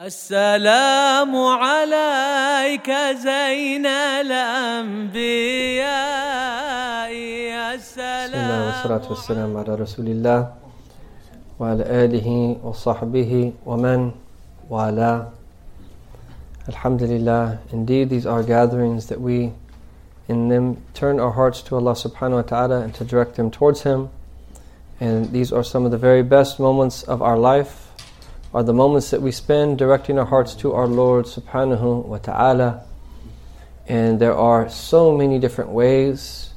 السلام عليك زين الأنبياء بسم الله والصلاة والسلام على رسول الله وعلى آله وصحبه ومن والاه Alhamdulillah, indeed these are gatherings that we in them turn our hearts to Allah subhanahu wa ta'ala and to direct them towards Him. And these are some of the very best moments of our life are the moments that we spend directing our hearts to our Lord subhanahu wa ta'ala. And there are so many different ways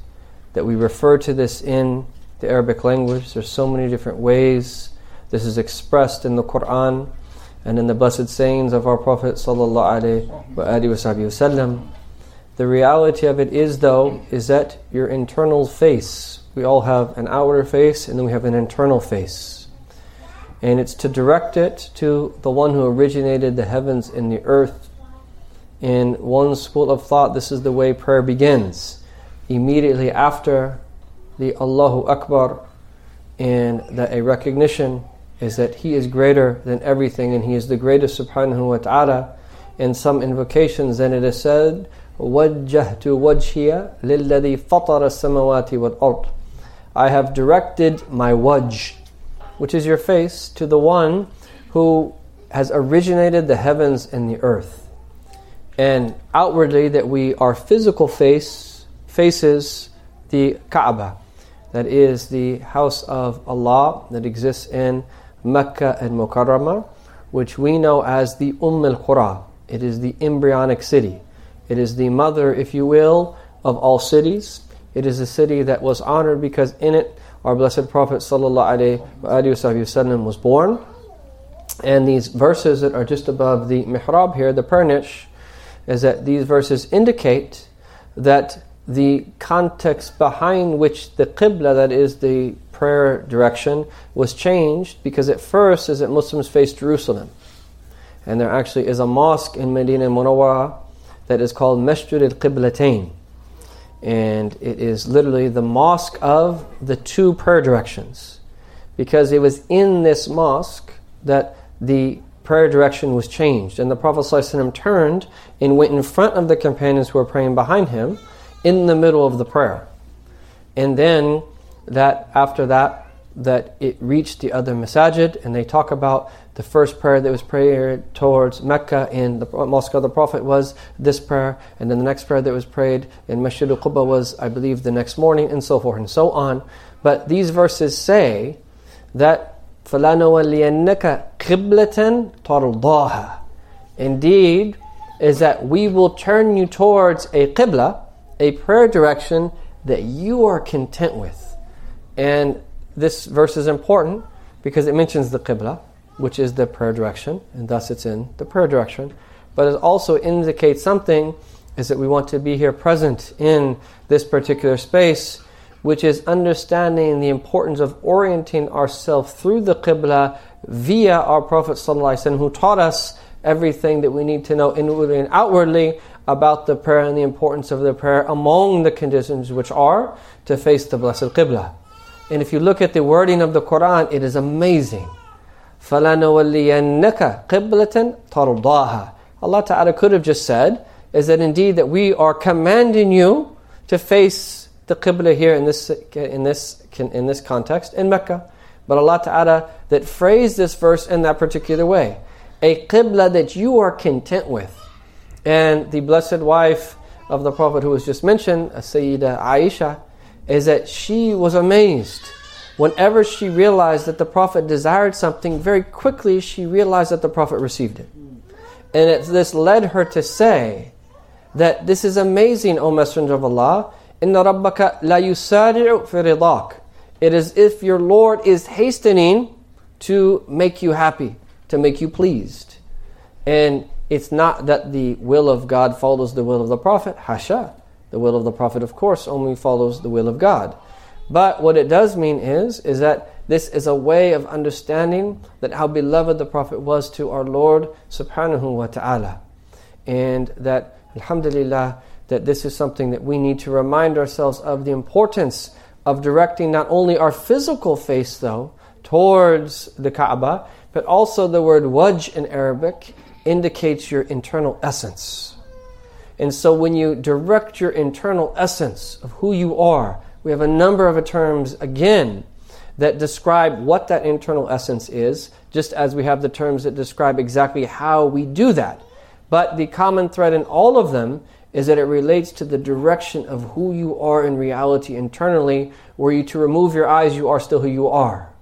that we refer to this in the Arabic language. There's so many different ways this is expressed in the Quran and in the blessed sayings of our Prophet sallallahu wasallam. The reality of it is though is that your internal face, we all have an outer face and then we have an internal face and it's to direct it to the one who originated the heavens and the earth. In one school of thought, this is the way prayer begins. Immediately after the Allahu Akbar, and that a recognition is that He is greater than everything and He is the greatest subhanahu wa ta'ala. In some invocations, then it is said, وَجَّهْتُ وَجْهِيَ لِلَّذِي فَطَرَ السَّمَوَاتِ وَالْأَرْضِ I have directed my wajh, which is your face, to the one who has originated the heavens and the earth. And outwardly, that we, our physical face, faces the Kaaba, that is the house of Allah that exists in Mecca and Mukarramah, which we know as the Umm al Qura. It is the embryonic city. It is the mother, if you will, of all cities. It is a city that was honored because in it our blessed Prophet وسلم, was born. And these verses that are just above the mihrab here, the prayer niche, is that these verses indicate that the context behind which the qibla, that is the prayer direction, was changed because at first is that Muslims faced Jerusalem. And there actually is a mosque in Medina Munawwara that is called Masjid al-Qiblatain and it is literally the mosque of the two prayer directions. Because it was in this mosque that the prayer direction was changed. And the prophet ﷺ turned and went in front of the companions who were praying behind him in the middle of the prayer. And then that after that that it reached the other masajid and they talk about the first prayer that was prayed towards Mecca in the Mosque of the Prophet was this prayer, and then the next prayer that was prayed in Masjid al Quba was, I believe, the next morning, and so forth and so on. But these verses say that فَلَنَوَلِّيَنَّكَ قِبْلَةً تَرْضَاهَا Indeed, is that we will turn you towards a qibla, a prayer direction that you are content with. And this verse is important because it mentions the qibla which is the prayer direction, and thus it's in the prayer direction. But it also indicates something is that we want to be here present in this particular space, which is understanding the importance of orienting ourselves through the Qibla via our Prophet ﷺ, who taught us everything that we need to know inwardly and outwardly about the prayer and the importance of the prayer among the conditions which are to face the Blessed Qibla. And if you look at the wording of the Quran, it is amazing. فَلَنَوَلِّيَنَّكَ قِبْلَةً تَرْضَاهَا Allah Ta'ala could have just said, is that indeed that we are commanding you to face the Qibla here in this, in this, in this context, in Mecca. But Allah Ta'ala that phrased this verse in that particular way. A Qibla that you are content with. And the blessed wife of the Prophet who was just mentioned, Sayyida Aisha, is that she was amazed whenever she realized that the Prophet desired something, very quickly she realized that the Prophet received it. And it, this led her to say that this is amazing, O Messenger of Allah. Inna rabbaka la yusari'u fi. It is if your Lord is hastening to make you happy, to make you pleased. And it's not that the will of God follows the will of the Prophet. Hasha. The will of the Prophet, of course, only follows the will of God. But what it does mean is, is that this is a way of understanding that how beloved the Prophet was to our Lord subhanahu wa ta'ala. And that, alhamdulillah, that this is something that we need to remind ourselves of the importance of directing not only our physical face, though, towards the Kaaba, but also the word wajh in Arabic indicates your internal essence. And so when you direct your internal essence of who you are, we have a number of terms again that describe what that internal essence is, just as we have the terms that describe exactly how we do that. But the common thread in all of them is that it relates to the direction of who you are in reality internally. Were you to remove your eyes, you are still who you are.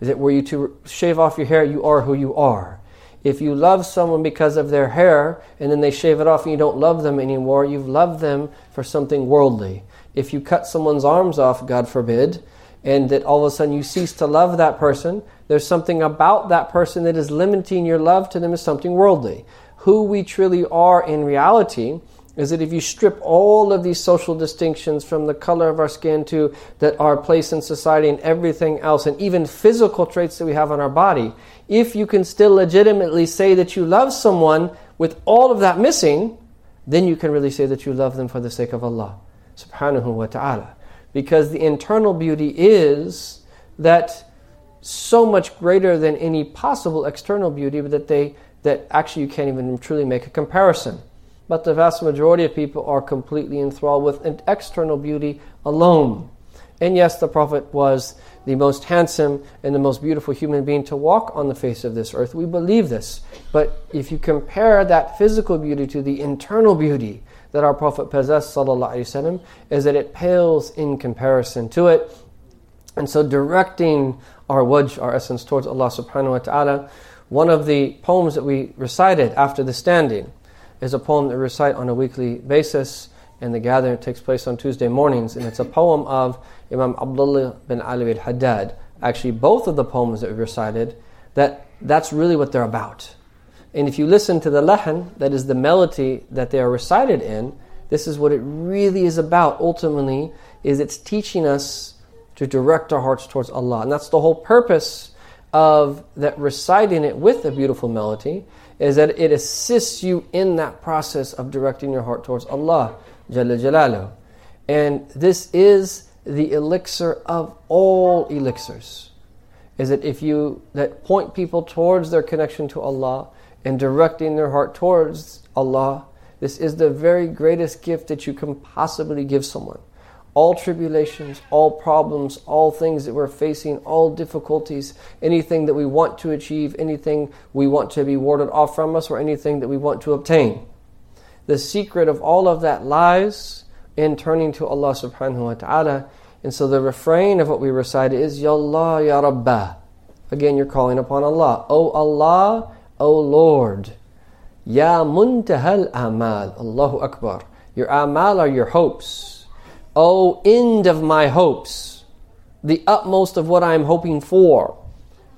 Is it were you to shave off your hair, you are who you are. If you love someone because of their hair and then they shave it off and you don't love them anymore, you've loved them for something worldly. If you cut someone's arms off, God forbid, and that all of a sudden you cease to love that person, there's something about that person that is limiting your love to them as something worldly. Who we truly are in reality is that if you strip all of these social distinctions from the color of our skin to that our place in society and everything else, and even physical traits that we have on our body, if you can still legitimately say that you love someone with all of that missing, then you can really say that you love them for the sake of Allah subhanahu wa ta'ala. Because the internal beauty is that so much greater than any possible external beauty, but that they that actually you can't even truly make a comparison but the vast majority of people are completely enthralled with an external beauty alone. And yes, the Prophet was the most handsome and the most beautiful human being to walk on the face of this earth. We believe this. But if you compare that physical beauty to the internal beauty that our Prophet possessed, وسلم, is that it pales in comparison to it. And so directing our wajh, our essence towards Allah subhanahu wa ta'ala, one of the poems that we recited after the standing is a poem that we recite on a weekly basis, and the gathering takes place on Tuesday mornings. And it's a poem of Imam Abdullah bin Ali al Haddad. Actually, both of the poems that we recited, that, that's really what they're about. And if you listen to the lahan, that is the melody that they are recited in, this is what it really is about ultimately, is it's teaching us to direct our hearts towards Allah. And that's the whole purpose of that reciting it with a beautiful melody is that it assists you in that process of directing your heart towards Allah Jalla Jalaluh. And this is the elixir of all elixirs. Is that if you that point people towards their connection to Allah and directing their heart towards Allah, this is the very greatest gift that you can possibly give someone all tribulations, all problems, all things that we're facing, all difficulties, anything that we want to achieve, anything we want to be warded off from us, or anything that we want to obtain. The secret of all of that lies in turning to Allah subhanahu wa ta'ala. And so the refrain of what we recite is, Ya Allah, Ya Rabbah. Again, you're calling upon Allah. O Allah, O Lord. Ya muntahal amal. Allahu Akbar. Your amal are your hopes O end of my hopes, the utmost of what I am hoping for.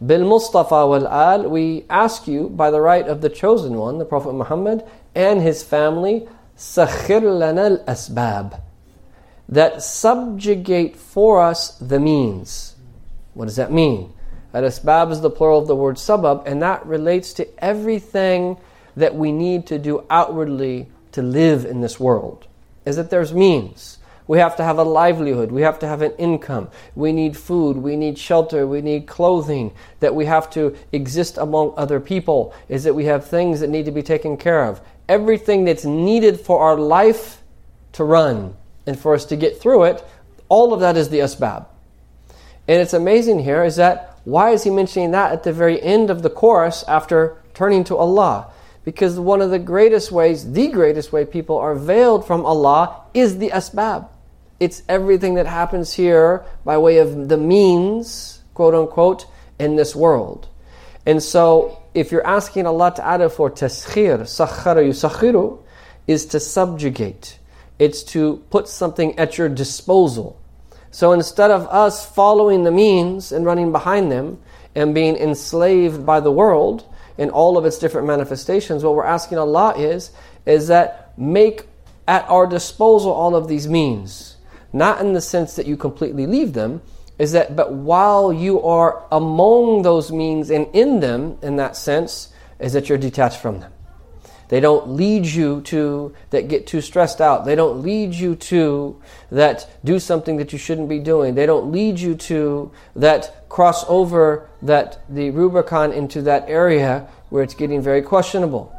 Bil Mustafa wal Al, we ask you by the right of the chosen one, the Prophet Muhammad, and his family, Sakhir lana al asbab, that subjugate for us the means. What does that mean? Al asbab is the plural of the word sabab, and that relates to everything that we need to do outwardly to live in this world. Is that there's means. We have to have a livelihood. We have to have an income. We need food. We need shelter. We need clothing. That we have to exist among other people. Is that we have things that need to be taken care of. Everything that's needed for our life to run and for us to get through it, all of that is the asbab. And it's amazing here is that why is he mentioning that at the very end of the chorus after turning to Allah? Because one of the greatest ways, the greatest way people are veiled from Allah is the asbab. It's everything that happens here by way of the means, quote unquote, in this world. And so, if you're asking Allah Ta'ala for taskhir, sakhara yusakhiru, is to subjugate. It's to put something at your disposal. So instead of us following the means and running behind them and being enslaved by the world in all of its different manifestations, what we're asking Allah is, is that make at our disposal all of these means not in the sense that you completely leave them, is that but while you are among those means and in them in that sense, is that you're detached from them. They don't lead you to that get too stressed out. They don't lead you to that do something that you shouldn't be doing. They don't lead you to that cross over that the Rubicon into that area where it's getting very questionable.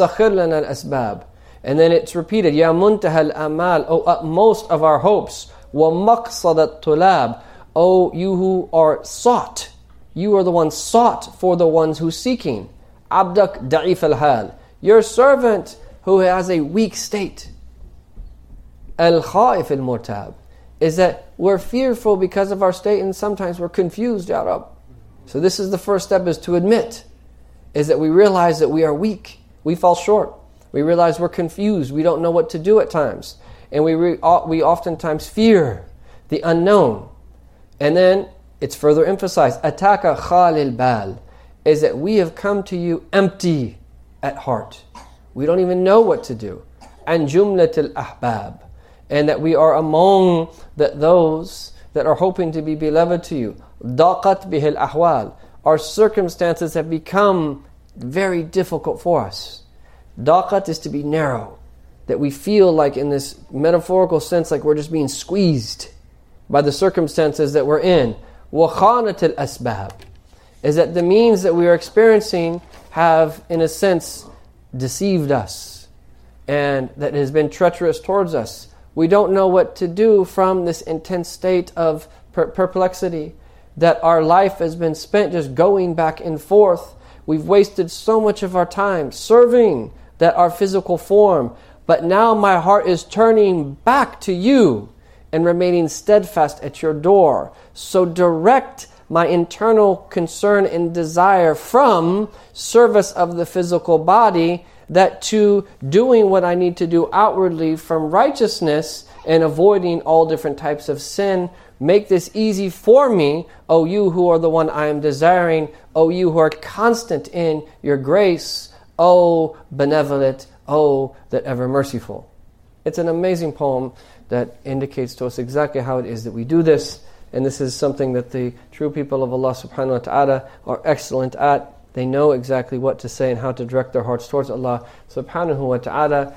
Al-asbab. And then it's repeated, Ya muntahal amal, O oh, utmost uh, of our hopes, wa maqsadat tulab, O you who are sought. You are the one sought for the ones who seeking. Abdak da'if al-hal your servant who has a weak state. Al khaif al murtab is that we're fearful because of our state and sometimes we're confused, Ya Rab. So this is the first step is to admit, is that we realize that we are weak, we fall short. We realize we're confused, we don't know what to do at times. And we, re- we oftentimes fear the unknown. And then it's further emphasized, ataka khalil bal, is that we have come to you empty at heart. We don't even know what to do. And jumlat al ahbab, and that we are among that those that are hoping to be beloved to you. Daqat bihil ahwal. Our circumstances have become very difficult for us. Daqat is to be narrow, that we feel like, in this metaphorical sense, like we're just being squeezed by the circumstances that we're in. Wakhanat al asbab is that the means that we are experiencing have, in a sense, deceived us and that has been treacherous towards us. We don't know what to do from this intense state of per- perplexity, that our life has been spent just going back and forth. We've wasted so much of our time serving that our physical form, but now my heart is turning back to you and remaining steadfast at your door. So direct my internal concern and desire from service of the physical body that to doing what I need to do outwardly from righteousness and avoiding all different types of sin. Make this easy for me, O you who are the one I am desiring, O you who are constant in your grace, O benevolent, O that ever merciful. It's an amazing poem that indicates to us exactly how it is that we do this. And this is something that the true people of Allah subhanahu wa ta'ala are excellent at. They know exactly what to say and how to direct their hearts towards Allah subhanahu wa ta'ala.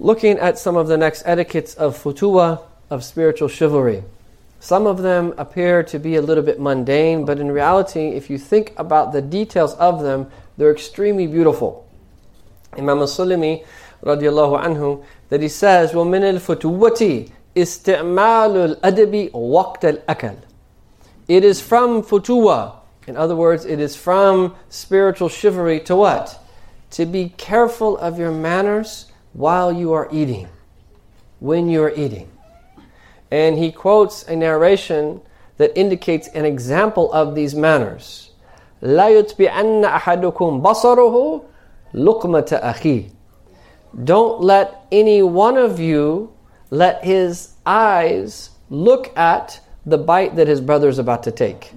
Looking at some of the next etiquettes of futuwa, of spiritual chivalry. Some of them appear to be a little bit mundane, but in reality, if you think about the details of them, they're extremely beautiful. Imam al-Sulami, radiallahu anhu, that he says, وَمِنَ الْفُتُوَّةِ إِسْتِعْمَالُ الْأَدَبِ وَقْتَ الْأَكَلِ It is from futuwa, in other words, it is from spiritual chivalry to what? To be careful of your manners while you are eating, when you are eating. And he quotes a narration that indicates an example of these manners. لا يتبعن أحدكم بصره لقمة أخيه. Don't let any one of you let his eyes look at the bite that his brother is about to take.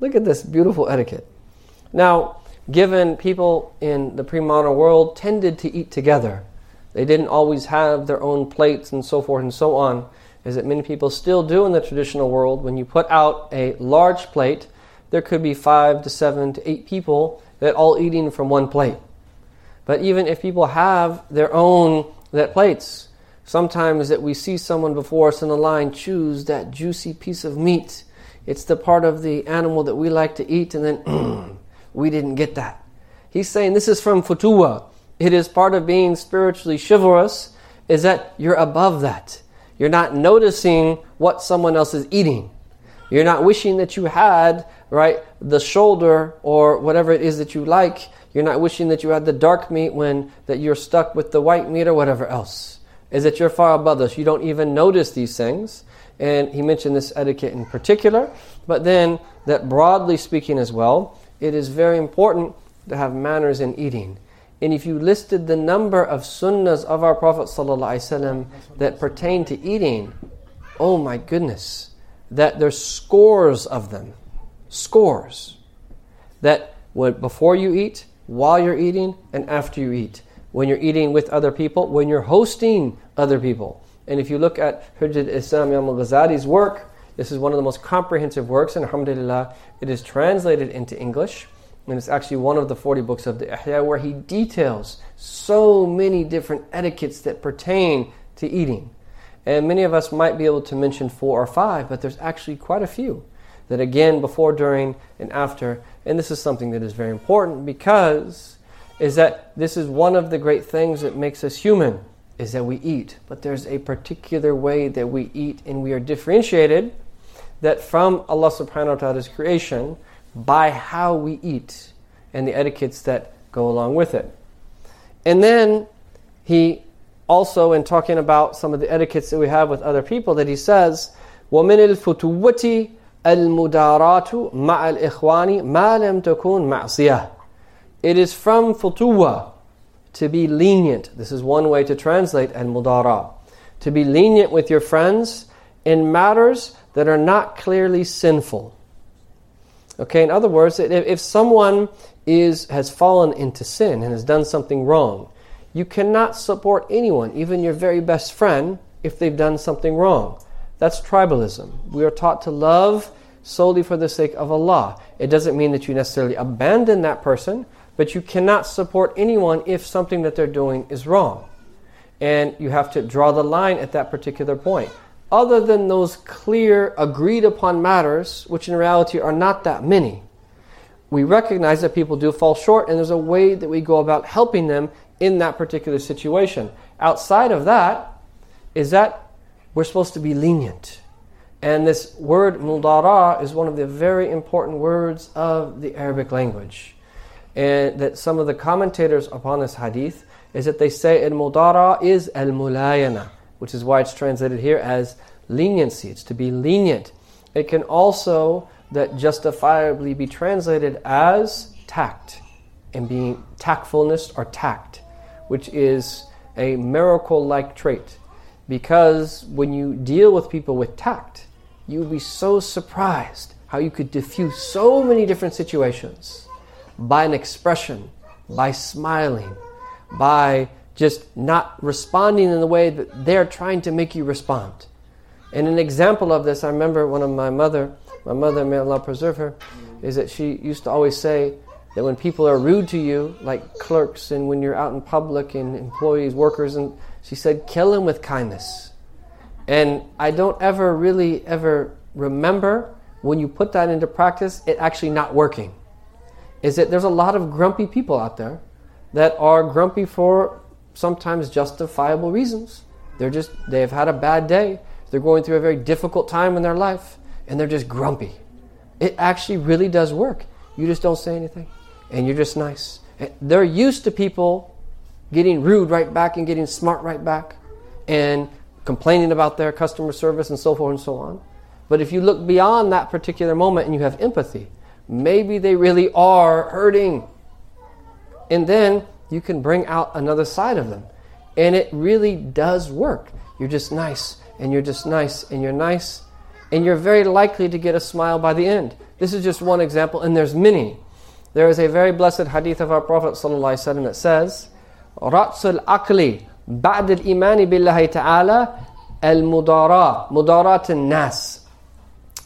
Look at this beautiful etiquette. Now, given people in the pre modern world tended to eat together, they didn't always have their own plates and so forth and so on, is that many people still do in the traditional world. When you put out a large plate, there could be five to seven to eight people that all eating from one plate. But even if people have their own that plates, sometimes that we see someone before us in the line choose that juicy piece of meat it's the part of the animal that we like to eat, and then we didn't get that. He's saying this is from futuwa. It is part of being spiritually chivalrous, is that you're above that. You're not noticing what someone else is eating. You're not wishing that you had, right, the shoulder or whatever it is that you like. You're not wishing that you had the dark meat when that you're stuck with the white meat or whatever else. Is that you're far above this. You don't even notice these things and he mentioned this etiquette in particular, but then that broadly speaking as well, it is very important to have manners in eating. And if you listed the number of sunnahs of our Prophet ﷺ that pertain to eating, oh my goodness, that there's scores of them. Scores. That what before you eat, while you're eating, and after you eat. When you're eating with other people, when you're hosting other people. And if you look at Hujjat Islam al-Ghazali's work, this is one of the most comprehensive works, and alhamdulillah, it is translated into English. And it's actually one of the 40 books of the Ihya where he details so many different etiquettes that pertain to eating. And many of us might be able to mention four or five, but there's actually quite a few that again, before, during, and after. And this is something that is very important because is that this is one of the great things that makes us human is that we eat. But there's a particular way that we eat, and we are differentiated that from Allah subhanahu wa ta'ala's creation by how we eat and the etiquettes that go along with it. And then he also, in talking about some of the etiquettes that we have with other people, that he says, وَمِنِ الْفُتُوَّةِ الْمُدَارَاتُ مَعَ الْإِخْوَانِ مَا لَمْ تَكُونْ مَعْصِيَةً it is from futuwa to be lenient. This is one way to translate al-mudara. To be lenient with your friends in matters that are not clearly sinful. Okay, in other words, if someone is has fallen into sin and has done something wrong, you cannot support anyone, even your very best friend, if they've done something wrong. That's tribalism. We are taught to love solely for the sake of Allah. It doesn't mean that you necessarily abandon that person, but you cannot support anyone if something that they're doing is wrong. And you have to draw the line at that particular point. Other than those clear, agreed upon matters, which in reality are not that many, we recognize that people do fall short, and there's a way that we go about helping them in that particular situation. Outside of that, is that we're supposed to be lenient. And this word mudara is one of the very important words of the Arabic language. And that some of the commentators upon this hadith is that they say al mudara is al mulayana, which is why it's translated here as leniency. It's to be lenient. It can also that justifiably be translated as tact and being tactfulness or tact, which is a miracle like trait. Because when you deal with people with tact, you would be so surprised how you could diffuse so many different situations by an expression, by smiling, by just not responding in the way that they're trying to make you respond. And an example of this, I remember one of my mother, my mother, may Allah preserve her, is that she used to always say that when people are rude to you, like clerks, and when you're out in public and employees, workers, and she said, kill them with kindness. And I don't ever really ever remember when you put that into practice, it actually not working. Is that there's a lot of grumpy people out there that are grumpy for sometimes justifiable reasons. They're just, they've had a bad day. They're going through a very difficult time in their life and they're just grumpy. It actually really does work. You just don't say anything and you're just nice. They're used to people getting rude right back and getting smart right back and complaining about their customer service and so forth and so on. But if you look beyond that particular moment and you have empathy, maybe they really are hurting. And then you can bring out another side of them. And it really does work. You're just nice, and you're just nice, and you're nice, and you're very likely to get a smile by the end. This is just one example, and there's many. There is a very blessed hadith of our Prophet ﷺ that says, رأس العقل بعد الإيمان بالله تعالى المداراة مداراة الناس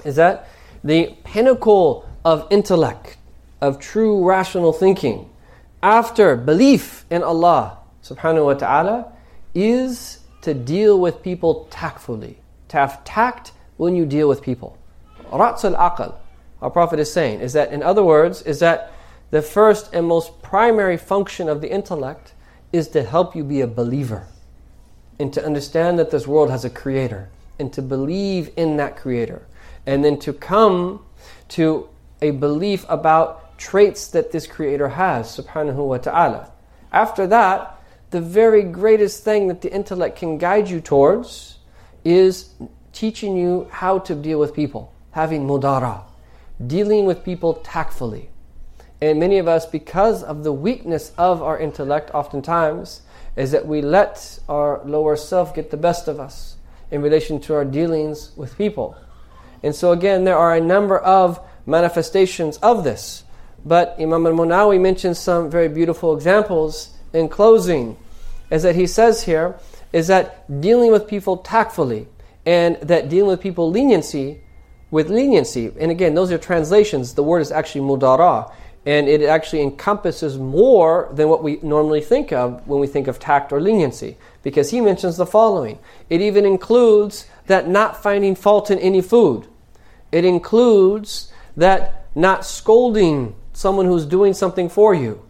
is that the pinnacle of intellect, of true rational thinking, after belief in Allah subhanahu wa ta'ala, is to deal with people tactfully. To have tact when you deal with people. Rats aql, our Prophet is saying, is that, in other words, is that the first and most primary function of the intellect is to help you be a believer and to understand that this world has a creator and to believe in that creator and then to come to a belief about traits that this creator has subhanahu wa ta'ala after that the very greatest thing that the intellect can guide you towards is teaching you how to deal with people having mudara dealing with people tactfully and many of us, because of the weakness of our intellect, oftentimes, is that we let our lower self get the best of us in relation to our dealings with people. And so, again, there are a number of manifestations of this. But Imam al Munawi mentions some very beautiful examples in closing, is that he says here, is that dealing with people tactfully and that dealing with people leniency with leniency, and again, those are translations, the word is actually mudara. And it actually encompasses more than what we normally think of when we think of tact or leniency. Because he mentions the following. It even includes that not finding fault in any food, it includes that not scolding someone who's doing something for you.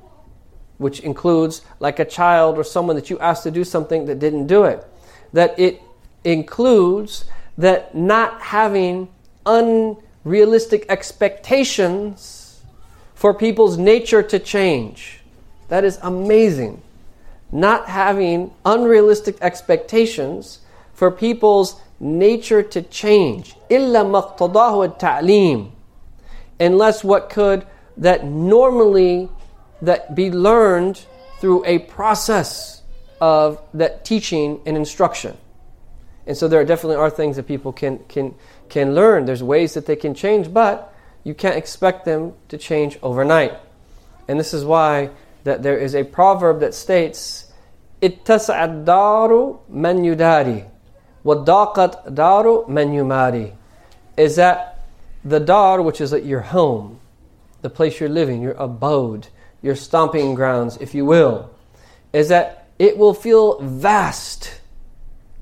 which includes like a child or someone that you asked to do something that didn't do it. That it includes that not having unrealistic expectations for people's nature to change. That is amazing. Not having unrealistic expectations for people's nature to change. إلا مقتضاه التعليم unless what could that normally that be learned through a process of that teaching and instruction. And so there definitely are things that people can can can learn. There's ways that they can change, but you can't expect them to change overnight. And this is why that there is a proverb that states, "Ittasa'ad daru man yudari, wa daru man yumari," is that the dar, which is at your home, the place you're living, your abode, your stomping grounds, if you will, is that it will feel vast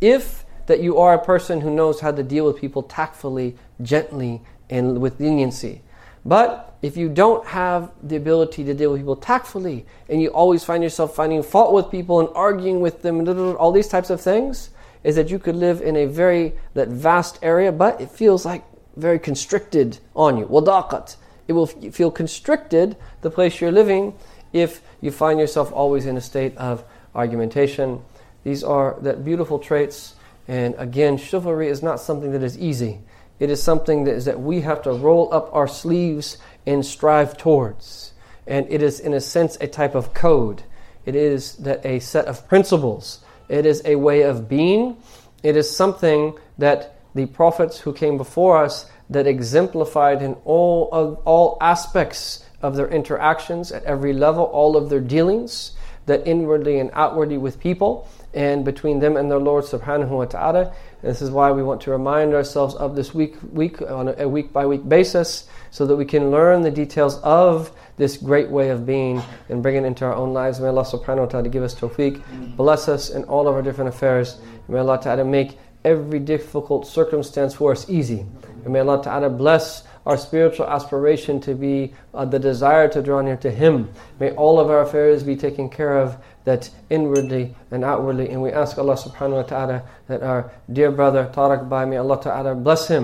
if that you are a person who knows how to deal with people tactfully, gently, and with leniency. But if you don't have the ability to deal with people tactfully, and you always find yourself finding fault with people and arguing with them, and all these types of things, is that you could live in a very that vast area, but it feels like very constricted on you. Wadaqat. It will feel constricted, the place you're living, if you find yourself always in a state of argumentation. These are that beautiful traits. And again, chivalry is not something that is easy. It is something that is that we have to roll up our sleeves and strive towards. And it is, in a sense, a type of code. It is that a set of principles. It is a way of being. It is something that the prophets who came before us that exemplified in all of all aspects of their interactions at every level, all of their dealings, that inwardly and outwardly with people and between them and their Lord subhanahu wa ta'ala. this is why we want to remind ourselves of this week week on a week by week basis so that we can learn the details of this great way of being and bring it into our own lives. May Allah subhanahu wa ta'ala give us tawfiq, bless us in all of our different affairs. May Allah ta'ala make every difficult circumstance for us easy. And may Allah Ta'ala bless our spiritual aspiration to be uh, the desire to draw near to Him. May all of our affairs be taken care of that inwardly and outwardly. And we ask Allah subhanahu wa ta'ala that our dear brother Tariq Bhai, may Allah ta'ala bless him